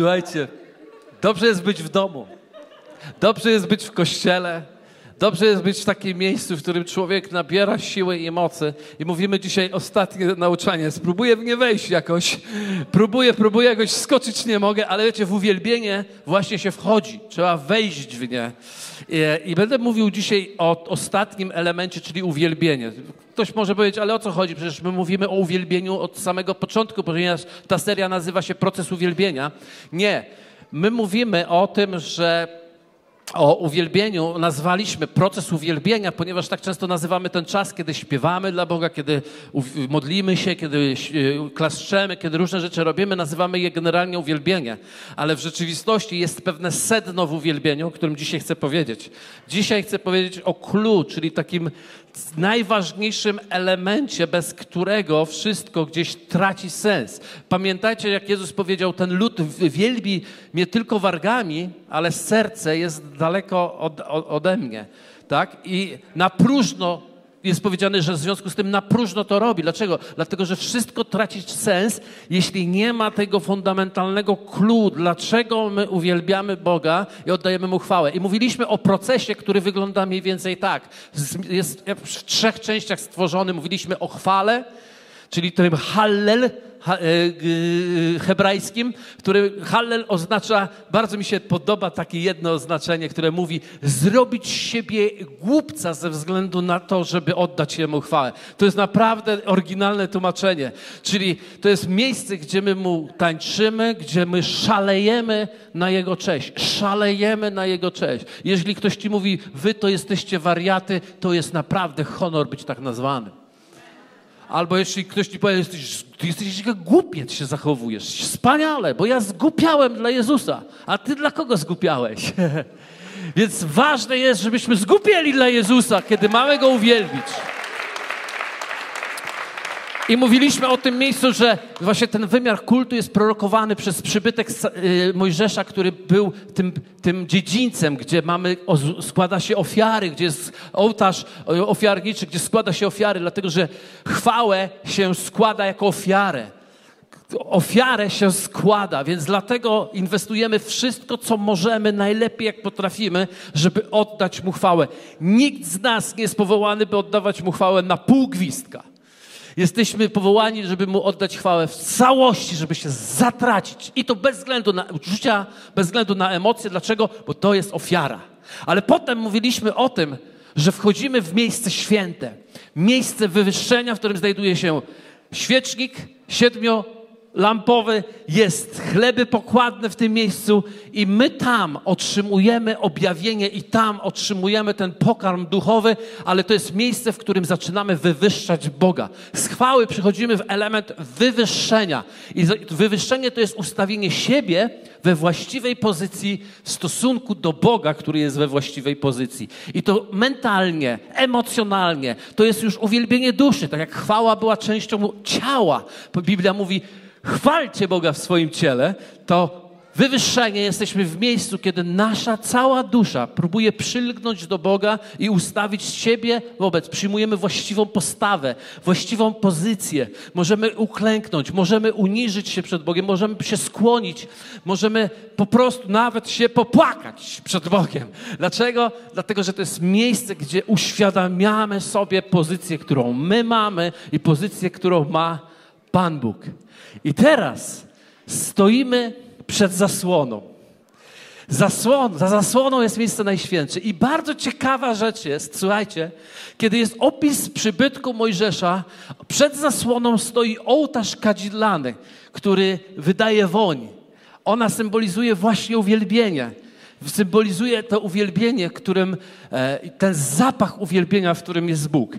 Słuchajcie, dobrze jest być w domu. Dobrze jest być w kościele. Dobrze jest być w takim miejscu, w którym człowiek nabiera siły i mocy. I mówimy dzisiaj ostatnie nauczanie. Spróbuję w nie wejść jakoś. Próbuję, próbuję jakoś skoczyć, nie mogę, ale wiecie, w uwielbienie właśnie się wchodzi. Trzeba wejść w nie. I, i będę mówił dzisiaj o ostatnim elemencie, czyli uwielbienie. Ktoś może powiedzieć, ale o co chodzi? Przecież my mówimy o uwielbieniu od samego początku, ponieważ ta seria nazywa się Proces Uwielbienia. Nie. My mówimy o tym, że o uwielbieniu nazwaliśmy proces uwielbienia, ponieważ tak często nazywamy ten czas, kiedy śpiewamy dla Boga, kiedy modlimy się, kiedy e, klaszczemy, kiedy różne rzeczy robimy, nazywamy je generalnie uwielbienie. Ale w rzeczywistości jest pewne sedno w uwielbieniu, o którym dzisiaj chcę powiedzieć. Dzisiaj chcę powiedzieć o clue, czyli takim najważniejszym elemencie, bez którego wszystko gdzieś traci sens. Pamiętajcie, jak Jezus powiedział, ten lud wielbi mnie tylko wargami, ale serce jest daleko od, od, ode mnie. Tak? I na próżno jest powiedziane, że w związku z tym na próżno to robi. Dlaczego? Dlatego, że wszystko traci sens, jeśli nie ma tego fundamentalnego clue, dlaczego my uwielbiamy Boga i oddajemy Mu chwałę. I mówiliśmy o procesie, który wygląda mniej więcej tak. Jest w trzech częściach stworzony. Mówiliśmy o chwale, czyli tym hallel, E, hebrajskim, który Hallel oznacza, bardzo mi się podoba takie jedno oznaczenie, które mówi zrobić siebie głupca ze względu na to, żeby oddać Jemu chwałę. To jest naprawdę oryginalne tłumaczenie. Czyli to jest miejsce, gdzie my Mu tańczymy, gdzie my szalejemy na Jego cześć. Szalejemy na Jego cześć. Jeżeli ktoś Ci mówi, wy to jesteście wariaty, to jest naprawdę honor być tak nazwanym. Albo jeśli ktoś ci powie, jesteś, ty jesteś głupiec się zachowujesz. Wspaniale, bo ja zgupiałem dla Jezusa. A ty dla kogo zgupiałeś? Więc ważne jest, żebyśmy zgupieli dla Jezusa, kiedy mamy Go uwielbić. I mówiliśmy o tym miejscu, że właśnie ten wymiar kultu jest prorokowany przez przybytek y, Mojżesza, który był tym, tym dziedzińcem, gdzie mamy, składa się ofiary, gdzie jest ołtarz ofiarniczy, gdzie składa się ofiary, dlatego że chwałę się składa jako ofiarę. Ofiarę się składa, więc dlatego inwestujemy wszystko, co możemy, najlepiej jak potrafimy, żeby oddać mu chwałę. Nikt z nas nie jest powołany, by oddawać mu chwałę na pół gwizdka. Jesteśmy powołani, żeby Mu oddać chwałę w całości, żeby się zatracić. I to bez względu na uczucia, bez względu na emocje. Dlaczego? Bo to jest ofiara. Ale potem mówiliśmy o tym, że wchodzimy w miejsce święte. Miejsce wywyższenia, w którym znajduje się świecznik, siedmio lampowy, jest chleby pokładne w tym miejscu i my tam otrzymujemy objawienie i tam otrzymujemy ten pokarm duchowy, ale to jest miejsce, w którym zaczynamy wywyższać Boga. Z chwały przychodzimy w element wywyższenia i wywyższenie to jest ustawienie siebie we właściwej pozycji w stosunku do Boga, który jest we właściwej pozycji. I to mentalnie, emocjonalnie, to jest już uwielbienie duszy, tak jak chwała była częścią ciała. Biblia mówi, chwalcie Boga w swoim ciele, to wywyższenie jesteśmy w miejscu, kiedy nasza cała dusza próbuje przylgnąć do Boga i ustawić siebie wobec. Przyjmujemy właściwą postawę, właściwą pozycję. Możemy uklęknąć, możemy uniżyć się przed Bogiem, możemy się skłonić, możemy po prostu nawet się popłakać przed Bogiem. Dlaczego? Dlatego, że to jest miejsce, gdzie uświadamiamy sobie pozycję, którą my mamy i pozycję, którą ma Pan Bóg. I teraz stoimy przed zasłoną. Zasłon, za zasłoną jest miejsce najświętsze. I bardzo ciekawa rzecz jest, słuchajcie, kiedy jest opis przybytku Mojżesza, przed zasłoną stoi ołtarz kadzidlany, który wydaje woń. Ona symbolizuje właśnie uwielbienie. Symbolizuje to uwielbienie, którym, e, ten zapach uwielbienia, w którym jest Bóg.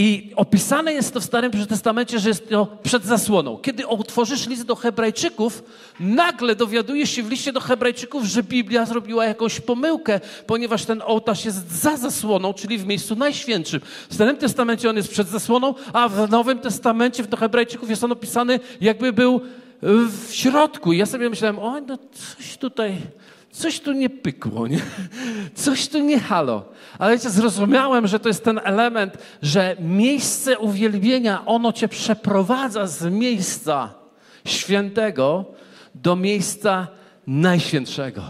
I opisane jest to w Starym Testamencie, że jest to przed zasłoną. Kiedy otworzysz list do Hebrajczyków, nagle dowiadujesz się w liście do Hebrajczyków, że Biblia zrobiła jakąś pomyłkę, ponieważ ten ołtarz jest za zasłoną, czyli w miejscu najświętszym. W Starym Testamencie on jest przed zasłoną, a w Nowym Testamencie do Hebrajczyków jest on opisany, jakby był w środku. I ja sobie myślałem, o, no coś tutaj coś tu nie pykło, nie? coś tu nie halo. Ale wiecie, zrozumiałem, że to jest ten element, że miejsce uwielbienia, ono cię przeprowadza z miejsca świętego do miejsca Najświętszego.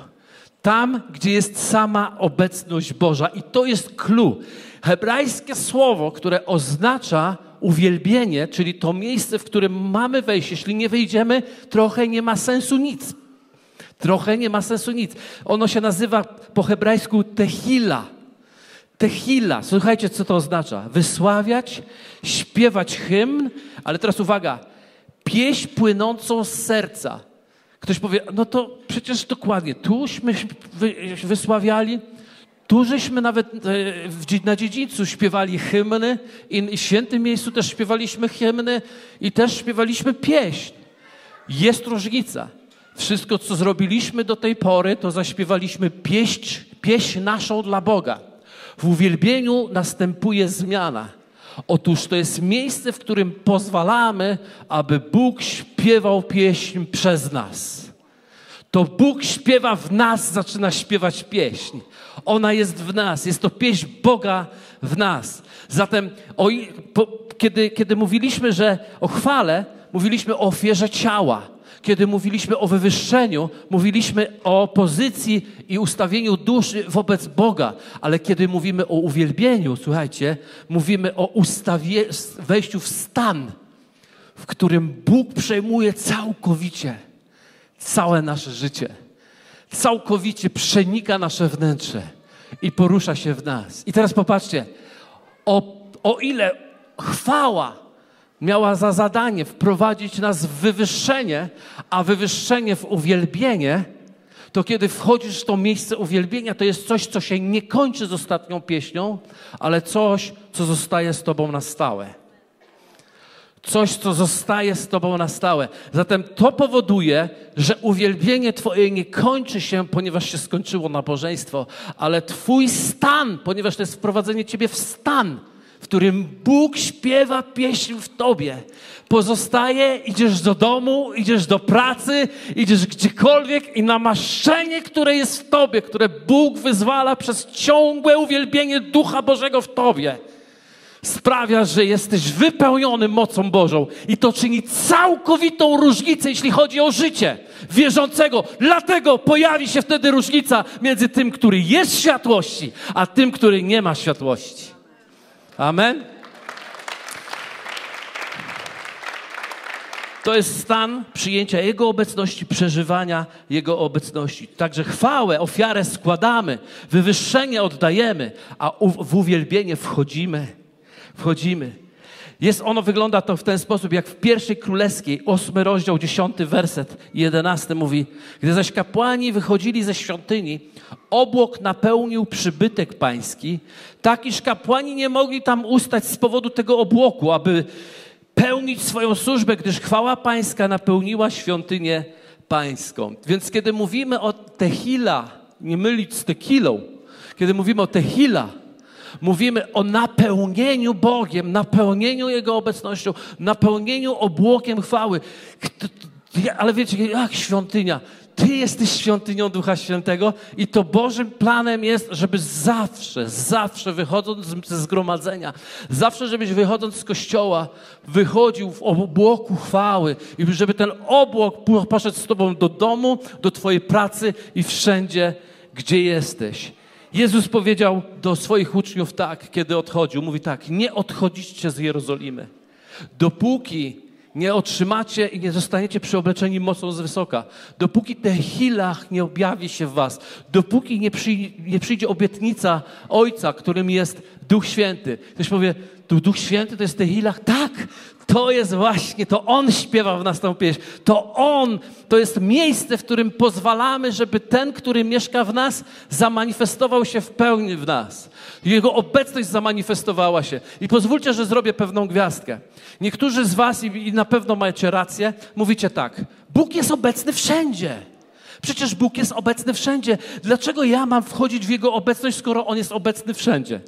Tam, gdzie jest sama obecność Boża. I to jest clue. Hebrajskie słowo, które oznacza uwielbienie, czyli to miejsce, w którym mamy wejść. Jeśli nie wejdziemy, trochę nie ma sensu nic. Trochę nie ma sensu nic. Ono się nazywa po hebrajsku tehila. Tehila. Słuchajcie, co to oznacza. Wysławiać, śpiewać hymn, ale teraz uwaga, pieśń płynącą z serca. Ktoś powie, no to przecież dokładnie, tuśmy wysławiali, tu żeśmy nawet e, na dziedzińcu śpiewali hymny i w świętym miejscu też śpiewaliśmy hymny i też śpiewaliśmy pieśń. Jest różnica. Wszystko, co zrobiliśmy do tej pory, to zaśpiewaliśmy pieśń, pieśń naszą dla Boga. W uwielbieniu następuje zmiana. Otóż to jest miejsce, w którym pozwalamy, aby Bóg śpiewał pieśń przez nas. To Bóg śpiewa w nas, zaczyna śpiewać pieśń. Ona jest w nas, jest to pieśń Boga w nas. Zatem, o, po, kiedy, kiedy mówiliśmy, że o chwale, mówiliśmy o ofierze ciała kiedy mówiliśmy o wywyższeniu, mówiliśmy o pozycji i ustawieniu duszy wobec Boga, ale kiedy mówimy o uwielbieniu, słuchajcie, mówimy o ustawie, wejściu w stan, w którym Bóg przejmuje całkowicie całe nasze życie. Całkowicie przenika nasze wnętrze i porusza się w nas. I teraz popatrzcie, o, o ile chwała miała za zadanie wprowadzić nas w wywyższenie, a wywyższenie w uwielbienie, to kiedy wchodzisz w to miejsce uwielbienia, to jest coś, co się nie kończy z ostatnią pieśnią, ale coś, co zostaje z Tobą na stałe. Coś, co zostaje z Tobą na stałe. Zatem to powoduje, że uwielbienie Twoje nie kończy się, ponieważ się skończyło nabożeństwo, ale Twój stan, ponieważ to jest wprowadzenie Ciebie w stan, którym Bóg śpiewa pieśń w tobie. Pozostaje, idziesz do domu, idziesz do pracy, idziesz gdziekolwiek i namaszczenie, które jest w tobie, które Bóg wyzwala przez ciągłe uwielbienie Ducha Bożego w tobie, sprawia, że jesteś wypełniony mocą Bożą. I to czyni całkowitą różnicę, jeśli chodzi o życie wierzącego. Dlatego pojawi się wtedy różnica między tym, który jest światłości, a tym, który nie ma światłości. Amen. To jest stan przyjęcia Jego obecności, przeżywania Jego obecności. Także chwałę, ofiarę składamy, wywyższenie oddajemy, a w uwielbienie wchodzimy. Wchodzimy. Jest ono, wygląda to w ten sposób, jak w pierwszej królewskiej, ósmy rozdział, dziesiąty werset, jedenasty mówi, gdy zaś kapłani wychodzili ze świątyni, obłok napełnił przybytek pański, tak iż kapłani nie mogli tam ustać z powodu tego obłoku, aby pełnić swoją służbę, gdyż chwała pańska napełniła świątynię pańską. Więc kiedy mówimy o tehila, nie mylić z tekilą, kiedy mówimy o tehila, Mówimy o napełnieniu Bogiem, napełnieniu Jego obecnością, napełnieniu obłokiem chwały. Ale wiecie, jak świątynia? Ty jesteś świątynią Ducha Świętego i to Bożym planem jest, żeby zawsze, zawsze wychodząc ze zgromadzenia, zawsze żebyś wychodząc z kościoła, wychodził w obłoku chwały i żeby ten obłok poszedł z Tobą do domu, do Twojej pracy i wszędzie, gdzie jesteś. Jezus powiedział do swoich uczniów tak, kiedy odchodził. Mówi tak, nie odchodzicie z Jerozolimy, dopóki nie otrzymacie i nie zostaniecie przyobleczeni mocą z wysoka. Dopóki ten hilach nie objawi się w was, dopóki nie, przyjdzie, nie przyjdzie obietnica Ojca, którym jest Duch Święty. Ktoś powie, tu Duch Święty to jest ten hilach? Tak, to jest właśnie, to On śpiewa w nas tą pieśń. To On, to jest miejsce, w którym pozwalamy, żeby ten, który mieszka w nas, zamanifestował się w pełni w nas. Jego obecność zamanifestowała się. I pozwólcie, że zrobię pewną gwiazdkę. Niektórzy z Was, i na pewno macie rację, mówicie tak: Bóg jest obecny wszędzie. Przecież Bóg jest obecny wszędzie. Dlaczego ja mam wchodzić w Jego obecność, skoro On jest obecny wszędzie?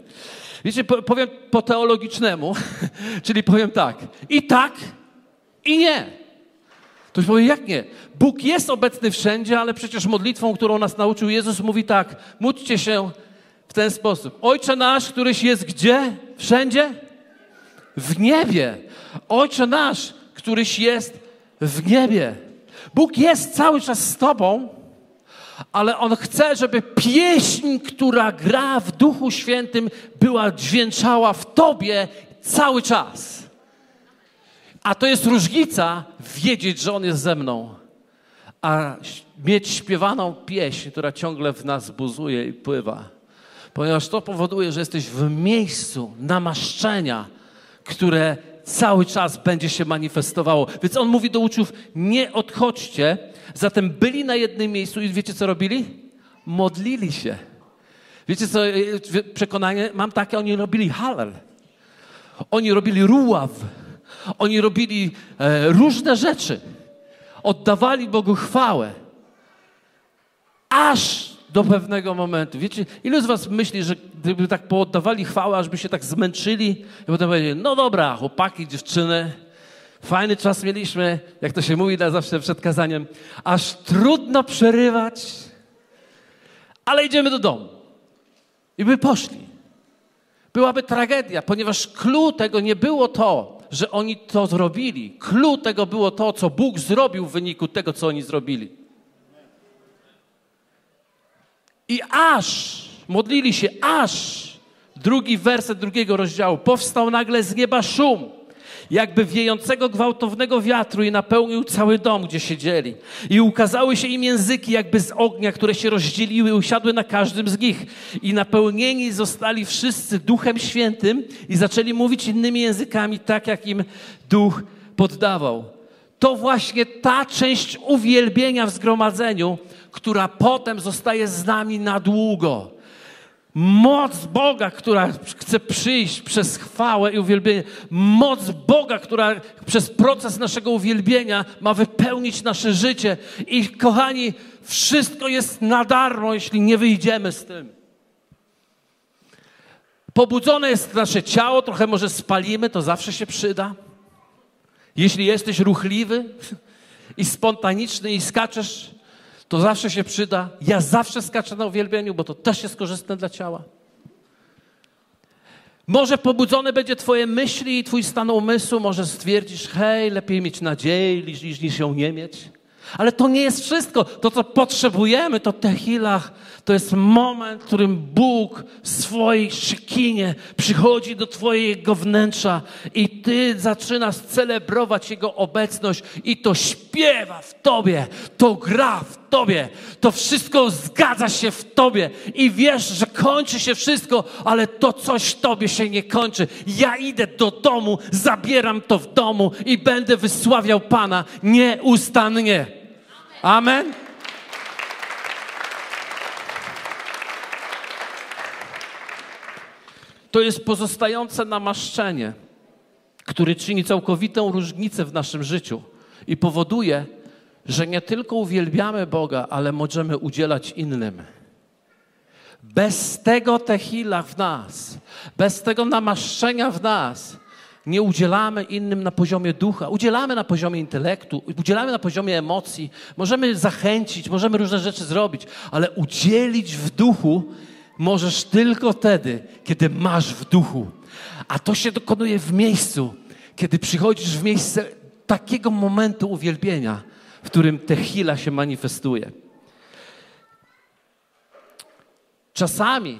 Wiecie, powiem po teologicznemu, czyli powiem tak. I tak, i nie. Ktoś powie, jak nie? Bóg jest obecny wszędzie, ale przecież modlitwą, którą nas nauczył Jezus, mówi tak: módlcie się w ten sposób. Ojcze nasz, któryś jest gdzie? Wszędzie? W niebie. Ojcze nasz, któryś jest w niebie. Bóg jest cały czas z Tobą, ale On chce, żeby pieśń, która gra w Duchu Świętym, była dźwięczała w Tobie cały czas. A to jest różnica wiedzieć, że On jest ze mną, a mieć śpiewaną pieśń, która ciągle w nas buzuje i pływa. Ponieważ to powoduje, że jesteś w miejscu namaszczenia, które cały czas będzie się manifestowało. Więc on mówi do uczniów: Nie odchodźcie. Zatem byli na jednym miejscu i wiecie, co robili? Modlili się. Wiecie, co przekonanie mam takie, oni robili halal. Oni robili ruław. Oni robili e, różne rzeczy. Oddawali Bogu chwałę. Aż do pewnego momentu. Wiecie, ilu z was myśli, że gdyby tak pooddawali chwałę, aż by się tak zmęczyli i potem powiedzieli, no dobra, chłopaki, dziewczyny, fajny czas mieliśmy, jak to się mówi na zawsze przed kazaniem, aż trudno przerywać, ale idziemy do domu. I by poszli. Byłaby tragedia, ponieważ clue tego nie było to, że oni to zrobili. Clue tego było to, co Bóg zrobił w wyniku tego, co oni zrobili. I aż, modlili się, aż, drugi werset drugiego rozdziału, powstał nagle z nieba szum, jakby wiejącego gwałtownego wiatru i napełnił cały dom, gdzie siedzieli. I ukazały się im języki jakby z ognia, które się rozdzieliły, usiadły na każdym z nich. I napełnieni zostali wszyscy Duchem Świętym i zaczęli mówić innymi językami, tak jak im Duch poddawał. To właśnie ta część uwielbienia w zgromadzeniu, która potem zostaje z nami na długo. Moc Boga, która chce przyjść przez chwałę i uwielbienie. Moc Boga, która przez proces naszego uwielbienia ma wypełnić nasze życie. I kochani, wszystko jest na darmo, jeśli nie wyjdziemy z tym. Pobudzone jest nasze ciało, trochę może spalimy, to zawsze się przyda. Jeśli jesteś ruchliwy i spontaniczny i skaczesz to zawsze się przyda. Ja zawsze skaczę na uwielbieniu, bo to też jest korzystne dla ciała. Może pobudzone będzie Twoje myśli i Twój stan umysłu. Może stwierdzisz, hej, lepiej mieć nadzieję niż, niż ją nie mieć. Ale to nie jest wszystko. To, co potrzebujemy, to techilach. To jest moment, w którym Bóg w swojej szykinie przychodzi do Twojego wnętrza i Ty zaczynasz celebrować Jego obecność i to śpiewa w Tobie, to gra w Tobie, to wszystko zgadza się w Tobie i wiesz, że kończy się wszystko, ale to coś Tobie się nie kończy. Ja idę do domu, zabieram to w domu i będę wysławiał Pana nieustannie. Amen. To jest pozostające namaszczenie, które czyni całkowitą różnicę w naszym życiu i powoduje, że nie tylko uwielbiamy Boga, ale możemy udzielać innym. Bez tego techila w nas, bez tego namaszczenia w nas, nie udzielamy innym na poziomie ducha, udzielamy na poziomie intelektu, udzielamy na poziomie emocji, możemy zachęcić, możemy różne rzeczy zrobić, ale udzielić w duchu możesz tylko wtedy, kiedy masz w duchu. A to się dokonuje w miejscu, kiedy przychodzisz w miejsce takiego momentu uwielbienia, w którym techila się manifestuje. Czasami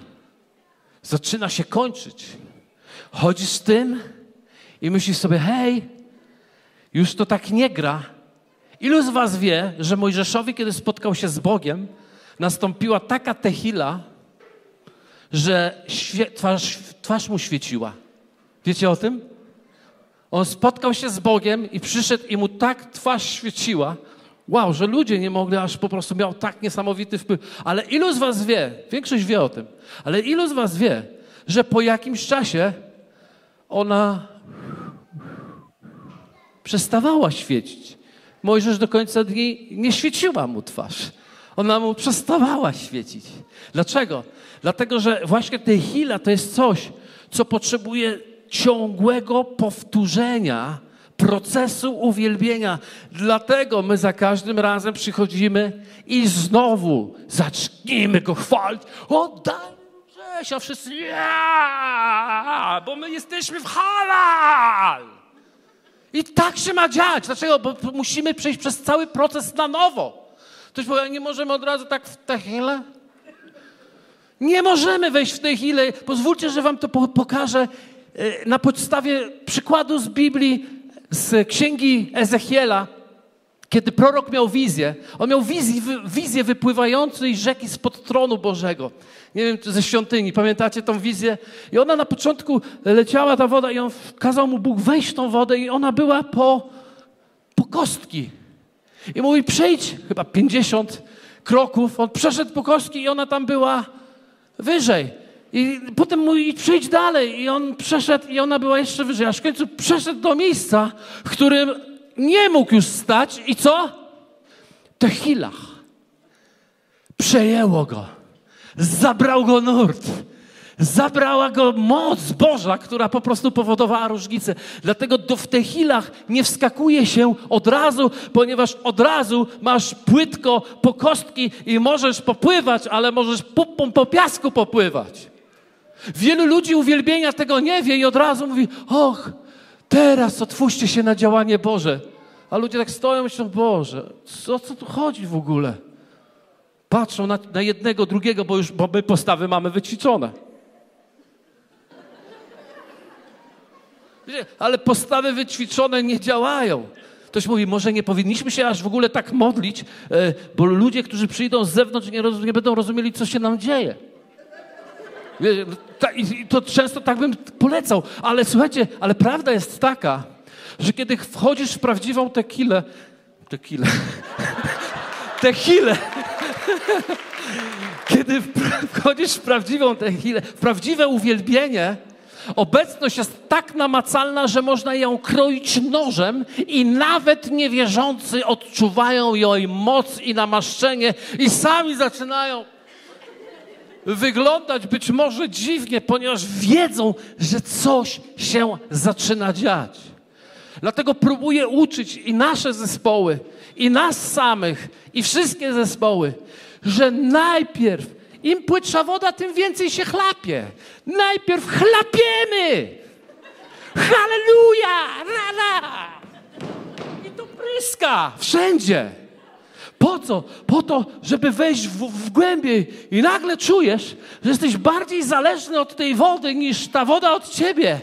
zaczyna się kończyć. Chodzisz z tym, i myślisz sobie, hej, już to tak nie gra. Ilu z was wie, że Mojżeszowi, kiedy spotkał się z Bogiem, nastąpiła taka techila, że twarz, twarz mu świeciła. Wiecie o tym? On spotkał się z Bogiem i przyszedł i mu tak twarz świeciła, wow, że ludzie nie mogli, aż po prostu miał tak niesamowity wpływ. Ale ilu z was wie, większość wie o tym, ale ilu z was wie, że po jakimś czasie ona przestawała świecić. Mojżesz do końca dni nie świeciła mu twarz. Ona mu przestawała świecić. Dlaczego? Dlatego, że właśnie tehila to jest coś, co potrzebuje ciągłego powtórzenia procesu uwielbienia. Dlatego my za każdym razem przychodzimy i znowu zacznijmy go chwalić. Oddaj Grzesia, wszyscy ja, bo my jesteśmy w halal. I tak się ma dziać. Dlaczego? Bo musimy przejść przez cały proces na nowo. Ktoś powie, nie możemy od razu tak w techile? Nie możemy wejść w tej chwilę. Pozwólcie, że wam to po pokażę na podstawie przykładu z Biblii, z księgi Ezechiela, kiedy prorok miał wizję. On miał wizję, wizję wypływającej rzeki spod tronu Bożego. Nie wiem, ze świątyni. Pamiętacie tą wizję? I ona na początku leciała ta woda i on kazał mu Bóg wejść tą wodę i ona była po, po kostki. I mówi, przejdź chyba 50 kroków. On przeszedł po kostki i ona tam była wyżej. I potem mówi, przejdź dalej. I on przeszedł i ona była jeszcze wyżej. Aż w końcu przeszedł do miejsca, w którym nie mógł już stać. I co? Techilach. Przejęło go. Zabrał go nurt. Zabrała go moc Boża, która po prostu powodowała różnicę. Dlatego do, w techilach nie wskakuje się od razu, ponieważ od razu masz płytko po kostki i możesz popływać, ale możesz pupą po piasku popływać. Wielu ludzi uwielbienia tego nie wie i od razu mówi, och, teraz otwórzcie się na działanie Boże. A ludzie tak stoją i myślą, Boże, co, co tu chodzi w ogóle? Patrzą na, na jednego, drugiego, bo już bo my postawy mamy wyćwiczone. Ale postawy wyćwiczone nie działają. Ktoś mówi, może nie powinniśmy się aż w ogóle tak modlić, e, bo ludzie, którzy przyjdą z zewnątrz, nie, nie będą rozumieli, co się nam dzieje. I to często tak bym polecał, ale słuchajcie, ale prawda jest taka, że kiedy wchodzisz w prawdziwą tequilę, tequilę, tequilę, kiedy wchodzisz w prawdziwą tequilę, w prawdziwe uwielbienie, Obecność jest tak namacalna, że można ją kroić nożem i nawet niewierzący odczuwają jej moc i namaszczenie i sami zaczynają wyglądać być może dziwnie, ponieważ wiedzą, że coś się zaczyna dziać. Dlatego próbuję uczyć i nasze zespoły, i nas samych, i wszystkie zespoły, że najpierw im płytsza woda, tym więcej się chlapie. Najpierw chlapiemy. Halleluja! Rara! I to pryska wszędzie. Po co? Po to, żeby wejść w, w głębiej i nagle czujesz, że jesteś bardziej zależny od tej wody niż ta woda od ciebie.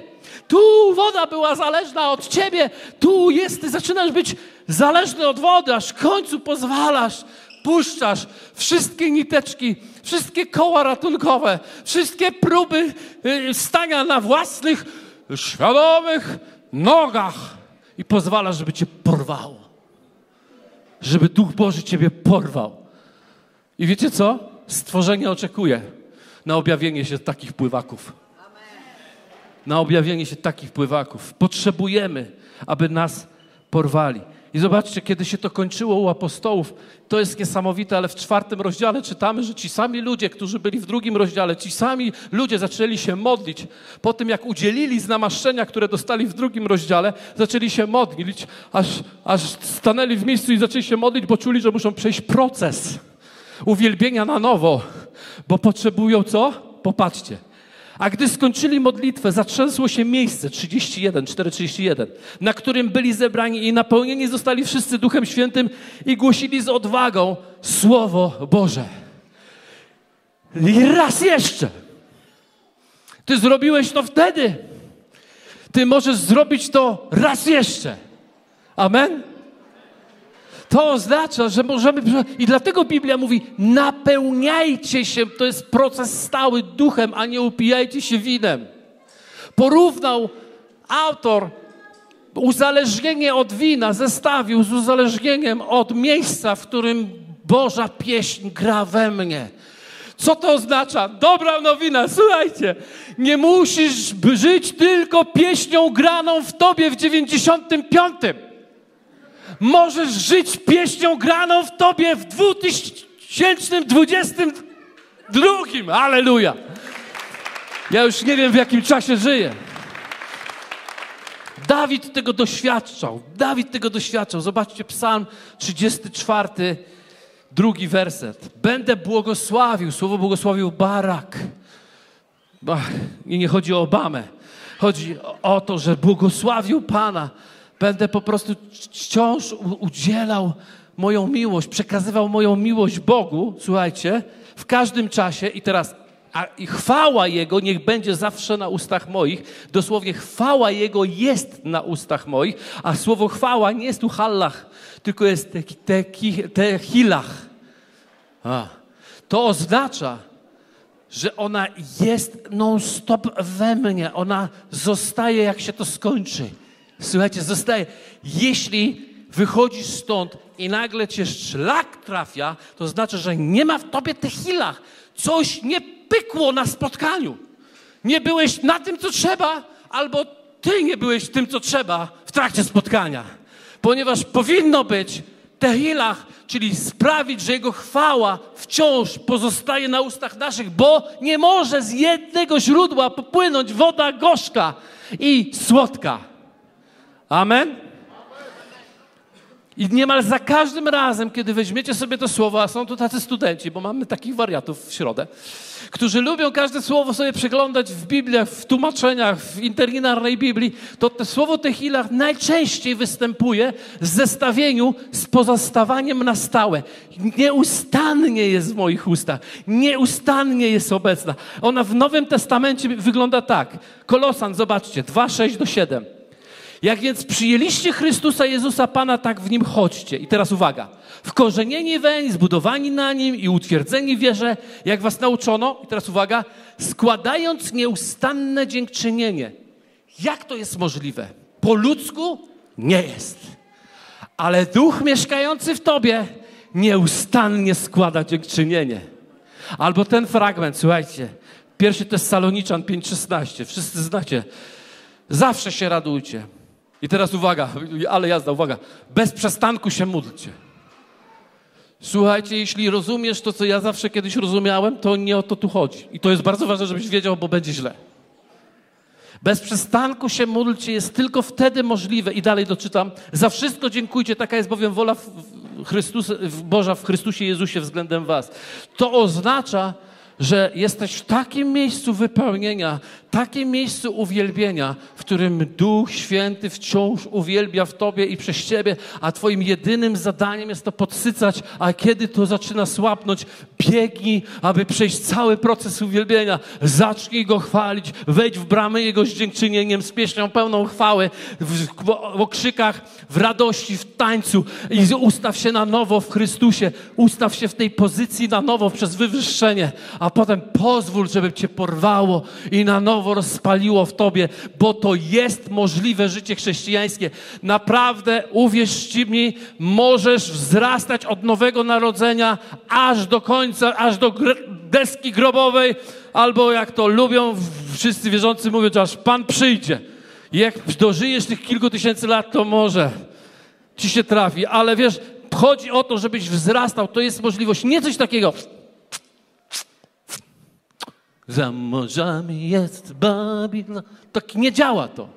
Tu woda była zależna od ciebie, tu jest, ty zaczynasz być zależny od wody, aż w końcu pozwalasz, puszczasz wszystkie niteczki, wszystkie koła ratunkowe, wszystkie próby y, stania na własnych, świadomych nogach i pozwalasz, żeby cię porwało żeby Duch Boży Ciebie porwał. I wiecie co? Stworzenie oczekuje na objawienie się takich pływaków. Na objawienie się takich pływaków. Potrzebujemy, aby nas porwali. I zobaczcie, kiedy się to kończyło u apostołów, to jest niesamowite, ale w czwartym rozdziale czytamy, że ci sami ludzie, którzy byli w drugim rozdziale, ci sami ludzie zaczęli się modlić. Po tym, jak udzielili z namaszczenia, które dostali w drugim rozdziale, zaczęli się modlić, aż, aż stanęli w miejscu i zaczęli się modlić, bo czuli, że muszą przejść proces uwielbienia na nowo, bo potrzebują co? Popatrzcie. A gdy skończyli modlitwę, zatrzęsło się miejsce 31, 431, na którym byli zebrani i napełnieni zostali wszyscy Duchem Świętym i głosili z odwagą Słowo Boże. I raz jeszcze. Ty zrobiłeś to wtedy. Ty możesz zrobić to raz jeszcze. Amen. To oznacza, że możemy. I dlatego Biblia mówi: napełniajcie się. To jest proces stały duchem, a nie upijajcie się winem. Porównał autor uzależnienie od wina, zestawił z uzależnieniem od miejsca, w którym Boża pieśń gra we mnie. Co to oznacza? Dobra nowina, słuchajcie. Nie musisz żyć tylko pieśnią graną w tobie w 95. Możesz żyć pieśnią graną w tobie w 2022. Aleluja. Ja już nie wiem, w jakim czasie żyję. Dawid tego doświadczał. Dawid tego doświadczał. Zobaczcie, Psalm 34, drugi werset. Będę błogosławił. Słowo błogosławił Barak. I nie chodzi o Obamę. Chodzi o to, że błogosławił Pana będę po prostu wciąż udzielał moją miłość, przekazywał moją miłość Bogu, słuchajcie, w każdym czasie i teraz a chwała Jego niech będzie zawsze na ustach moich. Dosłownie chwała Jego jest na ustach moich, a słowo chwała nie jest tu hallach, tylko jest te, te, te hilach. A. To oznacza, że ona jest non-stop we mnie. Ona zostaje, jak się to skończy. Słuchajcie, zostaje. Jeśli wychodzisz stąd i nagle cię szlak trafia, to znaczy, że nie ma w tobie tych. Coś nie pykło na spotkaniu. Nie byłeś na tym, co trzeba, albo ty nie byłeś tym, co trzeba w trakcie spotkania. Ponieważ powinno być tehilach, czyli sprawić, że Jego chwała wciąż pozostaje na ustach naszych, bo nie może z jednego źródła popłynąć woda gorzka i słodka. Amen? I niemal za każdym razem, kiedy weźmiecie sobie to słowo, a są tu tacy studenci, bo mamy takich wariatów w środę, którzy lubią każde słowo sobie przeglądać w Bibliach, w tłumaczeniach, w interlinearnej Biblii, to to słowo Techilach najczęściej występuje w zestawieniu z pozostawaniem na stałe. Nieustannie jest w moich ustach. Nieustannie jest obecna. Ona w Nowym Testamencie wygląda tak. Kolosan, zobaczcie, 2, 6 do 7. Jak więc przyjęliście Chrystusa Jezusa Pana, tak w Nim chodźcie. I teraz uwaga. Wkorzenieni weń, zbudowani na Nim i utwierdzeni wierze, jak was nauczono. I teraz uwaga. Składając nieustanne dziękczynienie. Jak to jest możliwe? Po ludzku? Nie jest. Ale Duch mieszkający w Tobie nieustannie składa dziękczynienie. Albo ten fragment, słuchajcie. Pierwszy to jest Saloniczan 5,16. Wszyscy znacie. Zawsze się radujcie. I teraz uwaga, ale jazda, uwaga. Bez przestanku się módlcie. Słuchajcie, jeśli rozumiesz to, co ja zawsze kiedyś rozumiałem, to nie o to tu chodzi. I to jest bardzo ważne, żebyś wiedział, bo będzie źle. Bez przestanku się módlcie jest tylko wtedy możliwe. I dalej doczytam. Za wszystko dziękujcie, taka jest bowiem wola Chrystusa, Boża w Chrystusie Jezusie względem was. To oznacza, że jesteś w takim miejscu wypełnienia, takim miejscu uwielbienia, w którym Duch Święty wciąż uwielbia w Tobie i przez Ciebie, a Twoim jedynym zadaniem jest to podsycać, a kiedy to zaczyna słabnąć, biegnij, aby przejść cały proces uwielbienia. Zacznij Go chwalić, wejdź w bramy Jego z dziękczynieniem, z pieśnią pełną chwały, w okrzykach, w radości, w tańcu i ustaw się na nowo w Chrystusie, ustaw się w tej pozycji na nowo przez wywyższenie, a potem pozwól, żeby Cię porwało i na nowo rozpaliło w tobie, bo to jest możliwe życie chrześcijańskie. Naprawdę, uwierzcie mi, możesz wzrastać od nowego narodzenia aż do końca, aż do deski grobowej, albo jak to lubią wszyscy wierzący mówią, aż Pan przyjdzie. Jak dożyjesz tych kilku tysięcy lat, to może ci się trafi, ale wiesz, chodzi o to, żebyś wzrastał, to jest możliwość, nie coś takiego za morzami jest Babilon. Tak nie działa to.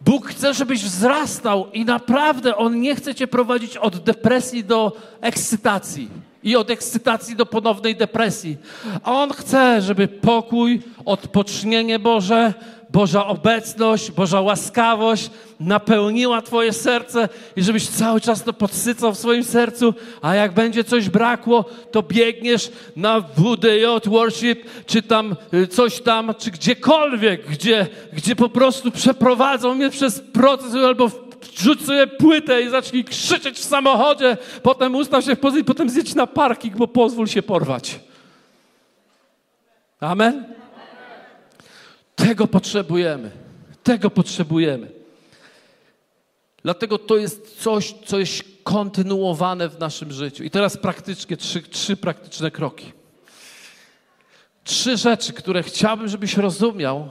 Bóg chce, żebyś wzrastał i naprawdę On nie chce cię prowadzić od depresji do ekscytacji i od ekscytacji do ponownej depresji. On chce, żeby pokój, odpocznienie Boże, Boża obecność, Boża łaskawość napełniła Twoje serce i żebyś cały czas to podsycał w swoim sercu, a jak będzie coś brakło, to biegniesz na WDJ Worship, czy tam y, coś tam, czy gdziekolwiek, gdzie, gdzie po prostu przeprowadzą mnie przez proces albo rzuć sobie płytę i zacznij krzyczeć w samochodzie, potem ustaw się w pozycji, potem zjedź na parking, bo pozwól się porwać. Amen? Tego potrzebujemy. Tego potrzebujemy. Dlatego to jest coś, co jest kontynuowane w naszym życiu. I teraz praktycznie trzy, trzy praktyczne kroki. Trzy rzeczy, które chciałbym, żebyś rozumiał,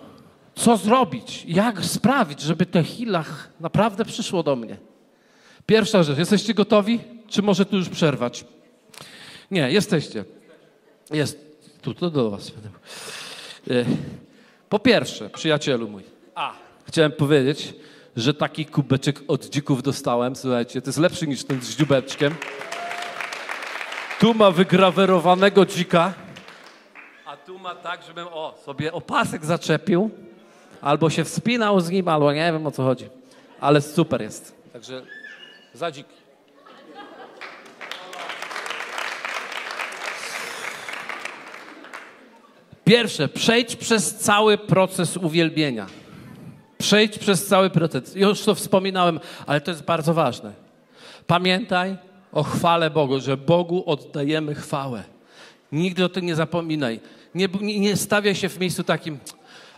co zrobić, jak sprawić, żeby te hilach naprawdę przyszło do mnie. Pierwsza rzecz, jesteście gotowi? Czy może tu już przerwać? Nie, jesteście. Jest. Tu, to do was. E, po pierwsze, przyjacielu mój, a, chciałem powiedzieć, że taki kubeczek od dzików dostałem, słuchajcie, to jest lepszy niż ten z dziubeczkiem. Tu ma wygrawerowanego dzika, a tu ma tak, żebym o, sobie opasek zaczepił, albo się wspinał z nim, albo nie wiem o co chodzi. Ale super jest. Także zadzik. Pierwsze, przejdź przez cały proces uwielbienia. Przejdź przez cały proces. Już to wspominałem, ale to jest bardzo ważne. Pamiętaj o chwale Bogu, że Bogu oddajemy chwałę. Nigdy o tym nie zapominaj. Nie, nie, nie stawiaj się w miejscu takim,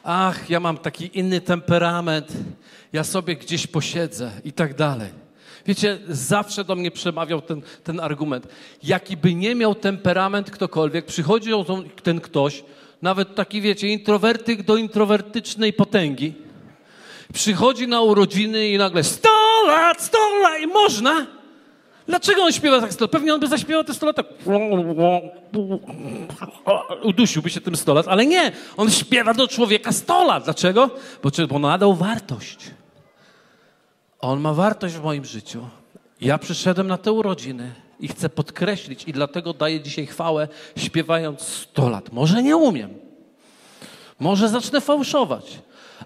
ach, ja mam taki inny temperament, ja sobie gdzieś posiedzę i tak dalej. Wiecie, zawsze do mnie przemawiał ten, ten argument. Jaki by nie miał temperament ktokolwiek, przychodzi ten ktoś, nawet taki, wiecie, introwertyk do introwertycznej potęgi, przychodzi na urodziny i nagle 100 lat, 100 lat i można. Dlaczego on śpiewa tak 100 Pewnie on by zaśpiewał te 100 lat tak... Udusiłby się tym 100 lat, ale nie. On śpiewa do człowieka 100 lat. Dlaczego? Bo, bo nadał wartość. On ma wartość w moim życiu. Ja przyszedłem na te urodziny i chcę podkreślić i dlatego daję dzisiaj chwałę śpiewając 100 lat. Może nie umiem. Może zacznę fałszować.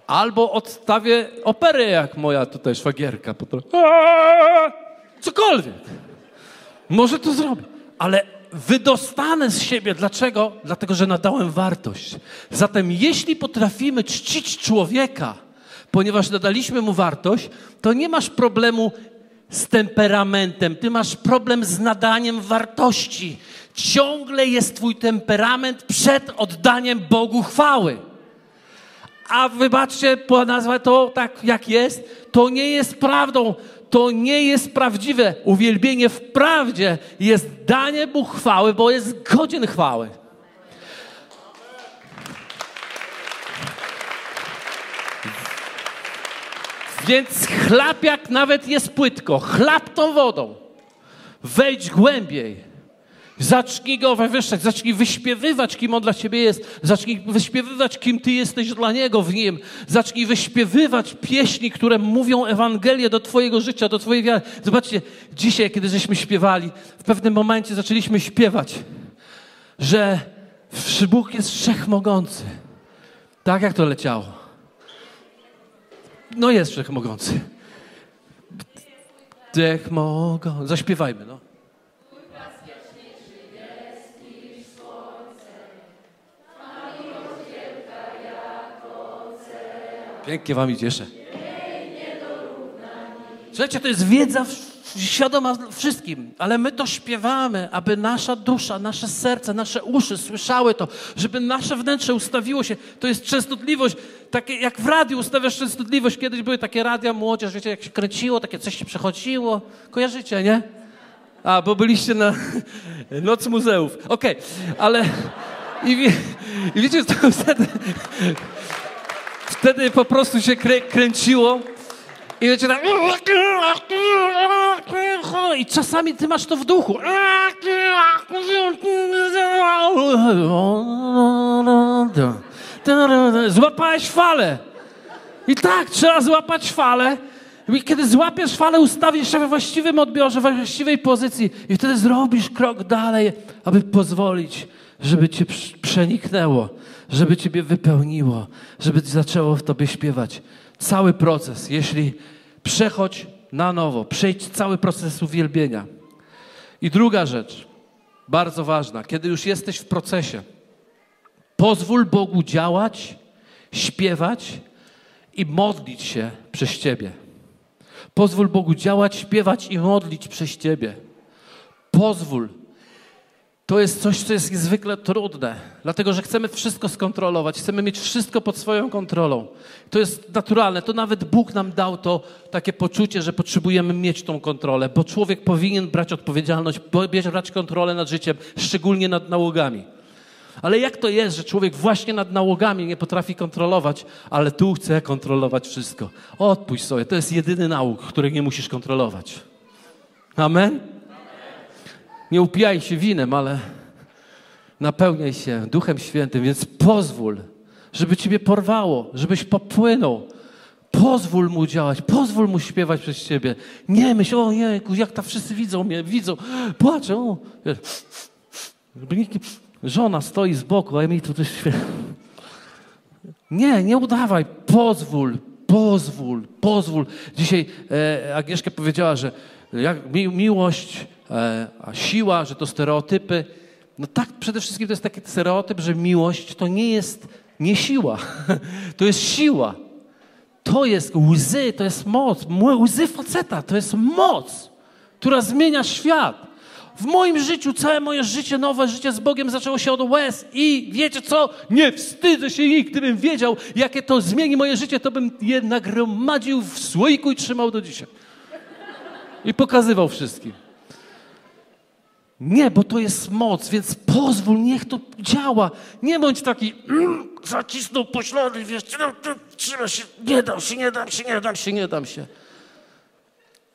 Albo odstawię operę jak moja tutaj szwagierka. Cokolwiek. Może to zrobię. Ale wydostanę z siebie. Dlaczego? Dlatego, że nadałem wartość. Zatem jeśli potrafimy czcić człowieka, ponieważ nadaliśmy mu wartość, to nie masz problemu z temperamentem, ty masz problem z nadaniem wartości. Ciągle jest twój temperament przed oddaniem Bogu chwały. A wybaczcie, nazwę to tak jak jest, to nie jest prawdą. To nie jest prawdziwe. Uwielbienie w prawdzie jest danie Mu chwały, bo jest godzien chwały. Więc chlap jak nawet jest płytko, chlap tą wodą. Wejdź głębiej. Zacznij go wywyższać, zacznij wyśpiewywać, kim on dla ciebie jest. Zacznij wyśpiewywać, kim ty jesteś dla niego w nim. Zacznij wyśpiewywać pieśni, które mówią Ewangelię do twojego życia, do twojej wiary. Zobaczcie, dzisiaj, kiedy żeśmy śpiewali, w pewnym momencie zaczęliśmy śpiewać, że Bóg jest wszechmogący. Tak jak to leciało. No jest wszechmogący. Wszechmogący. Zaśpiewajmy, no. Pięknie wam idzie jeszcze. Słuchajcie, to jest wiedza świadoma wszystkim, ale my to śpiewamy, aby nasza dusza, nasze serce, nasze uszy słyszały to, żeby nasze wnętrze ustawiło się. To jest częstotliwość, takie jak w radiu ustawiasz częstotliwość. Kiedyś były takie radia, młodzież, wiecie, jak się kręciło, takie coś się przechodziło. Kojarzycie, nie? A, bo byliście na Noc Muzeów. Okej, okay. ale i, wie, i wiecie, to wtedy wtedy po prostu się krę, kręciło i wiecie tak... I czasami ty masz to w duchu. Złapałeś falę. I tak, trzeba złapać falę. I kiedy złapiesz falę, ustawisz się we właściwym odbiorze, we właściwej pozycji i wtedy zrobisz krok dalej, aby pozwolić, żeby cię przeniknęło żeby Ciebie wypełniło, żeby zaczęło w Tobie śpiewać. Cały proces, jeśli przechodź na nowo, przejdź cały proces uwielbienia. I druga rzecz, bardzo ważna, kiedy już jesteś w procesie, pozwól Bogu działać, śpiewać i modlić się przez Ciebie. Pozwól Bogu działać, śpiewać i modlić przez Ciebie. Pozwól, to jest coś, co jest niezwykle trudne, dlatego że chcemy wszystko skontrolować, chcemy mieć wszystko pod swoją kontrolą. To jest naturalne, to nawet Bóg nam dał to takie poczucie, że potrzebujemy mieć tą kontrolę, bo człowiek powinien brać odpowiedzialność, brać kontrolę nad życiem, szczególnie nad nałogami. Ale jak to jest, że człowiek właśnie nad nałogami nie potrafi kontrolować, ale tu chce kontrolować wszystko? Odpuść sobie, to jest jedyny nałóg, który nie musisz kontrolować. Amen? Nie upijaj się winem, ale napełniaj się Duchem Świętym, więc pozwól, żeby Ciebie porwało, żebyś popłynął. Pozwól mu działać, pozwól mu śpiewać przez Ciebie. Nie myśl, o nie, jak to wszyscy widzą mnie, widzą, płaczą. Żona stoi z boku, a ja mi tu coś śpiewa. Nie, nie udawaj, pozwól, pozwól, pozwól. Dzisiaj e, Agnieszka powiedziała, że jak, mi, miłość a siła, że to stereotypy. No tak, przede wszystkim to jest taki stereotyp, że miłość to nie jest nie siła, to jest siła. To jest łzy, to jest moc. Łzy faceta to jest moc, która zmienia świat. W moim życiu, całe moje życie, nowe życie z Bogiem zaczęło się od łez. I wiecie co? Nie wstydzę się ich. Gdybym wiedział, jakie to zmieni moje życie, to bym je nagromadził w słoiku i trzymał do dzisiaj. I pokazywał wszystkim. Nie, bo to jest moc, więc pozwól, niech to działa. Nie bądź taki mm, zacisnął poślady, wiesz, no, trzyma się, nie dam się, nie dam się, nie dam się, nie dam się.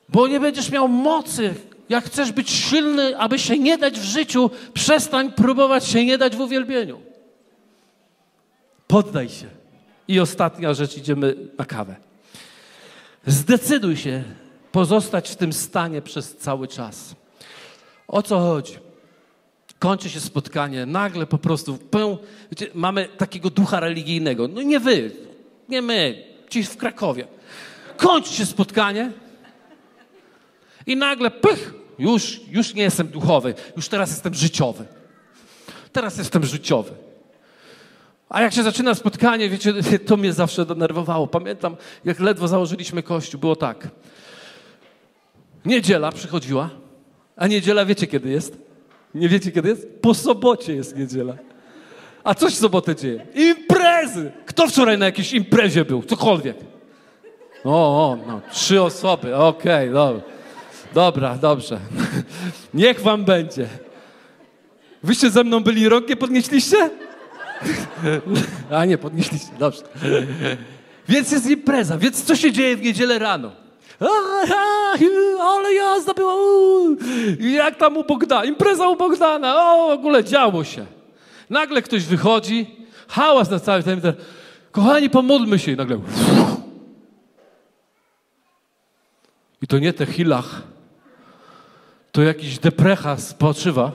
Bo nie będziesz miał mocy. Jak chcesz być silny, aby się nie dać w życiu, przestań próbować się nie dać w uwielbieniu. Poddaj się. I ostatnia rzecz, idziemy na kawę. Zdecyduj się pozostać w tym stanie przez cały czas. O co chodzi? Kończy się spotkanie, nagle po prostu peł, wiecie, mamy takiego ducha religijnego. No nie wy, nie my, ci w Krakowie. Kończy się spotkanie i nagle pych, już, już nie jestem duchowy, już teraz jestem życiowy. Teraz jestem życiowy. A jak się zaczyna spotkanie, wiecie, to mnie zawsze denerwowało. Pamiętam, jak ledwo założyliśmy kościół, było tak. Niedziela przychodziła, a niedziela wiecie kiedy jest? Nie wiecie kiedy jest? Po sobocie jest niedziela. A coś w sobotę dzieje? Imprezy! Kto wczoraj na jakiejś imprezie był? Cokolwiek. O, o no, trzy osoby, okej, okay, dobra. Dobra, dobrze. Niech wam będzie. Wyście ze mną byli rok, nie podnieśliście? A nie, podnieśliście, dobrze. Więc jest impreza, więc co się dzieje w niedzielę rano? Ale jazda była, jak tam u Bogdana, impreza u Bogdana, o, w ogóle działo się. Nagle ktoś wychodzi, hałas na cały ten, kochani, pomódlmy się i nagle i to nie te hilach, to jakiś deprecha spoczywa,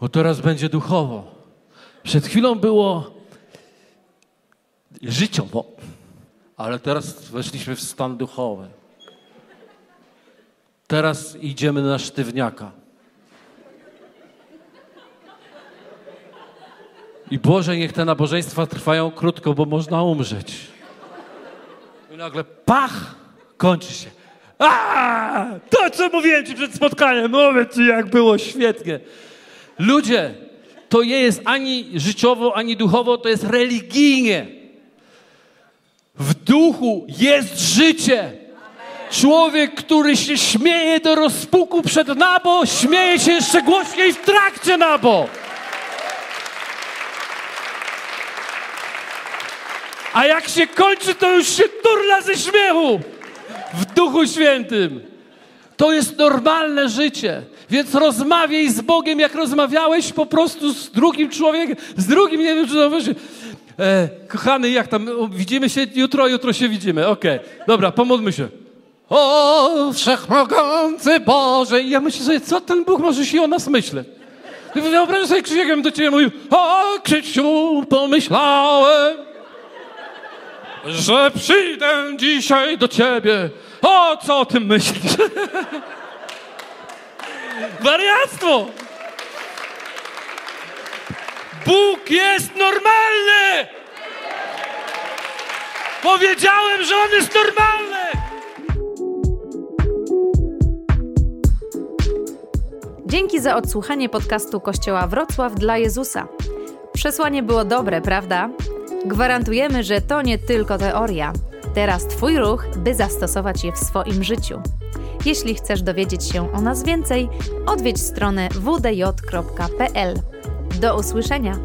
bo teraz będzie duchowo. Przed chwilą było życiowo. Ale teraz weszliśmy w stan duchowy. Teraz idziemy na sztywniaka. I Boże, niech te nabożeństwa trwają krótko, bo można umrzeć. I nagle pach, kończy się. A, to co mówiłem ci przed spotkaniem, mówię ci jak było świetnie. Ludzie, to nie jest ani życiowo, ani duchowo, to jest religijnie. W duchu jest życie. Człowiek, który się śmieje do rozpuku przed nabo, śmieje się jeszcze głośniej w trakcie nabo. A jak się kończy, to już się turla ze śmiechu w Duchu Świętym. To jest normalne życie. Więc rozmawiaj z Bogiem, jak rozmawiałeś po prostu z drugim człowiekiem, z drugim, nie wiem, czy to E, kochany, jak tam, widzimy się jutro, jutro się widzimy. Okej, okay. dobra, pomódlmy się. O, wszechmogący Boże! I ja myślę sobie, co ten Bóg może się o nas myśleć? Wyobraź sobie, Krzysiek, do ciebie mówił, o, Krzysiu, pomyślałem, że przyjdę dzisiaj do ciebie. O, co o tym myślisz? Wariactwo! Bóg jest normalny! Powiedziałem, że On jest normalny! Dzięki za odsłuchanie podcastu Kościoła Wrocław dla Jezusa. Przesłanie było dobre, prawda? Gwarantujemy, że to nie tylko teoria. Teraz Twój ruch, by zastosować je w swoim życiu. Jeśli chcesz dowiedzieć się o nas więcej, odwiedź stronę wdj.pl. Do usłyszenia!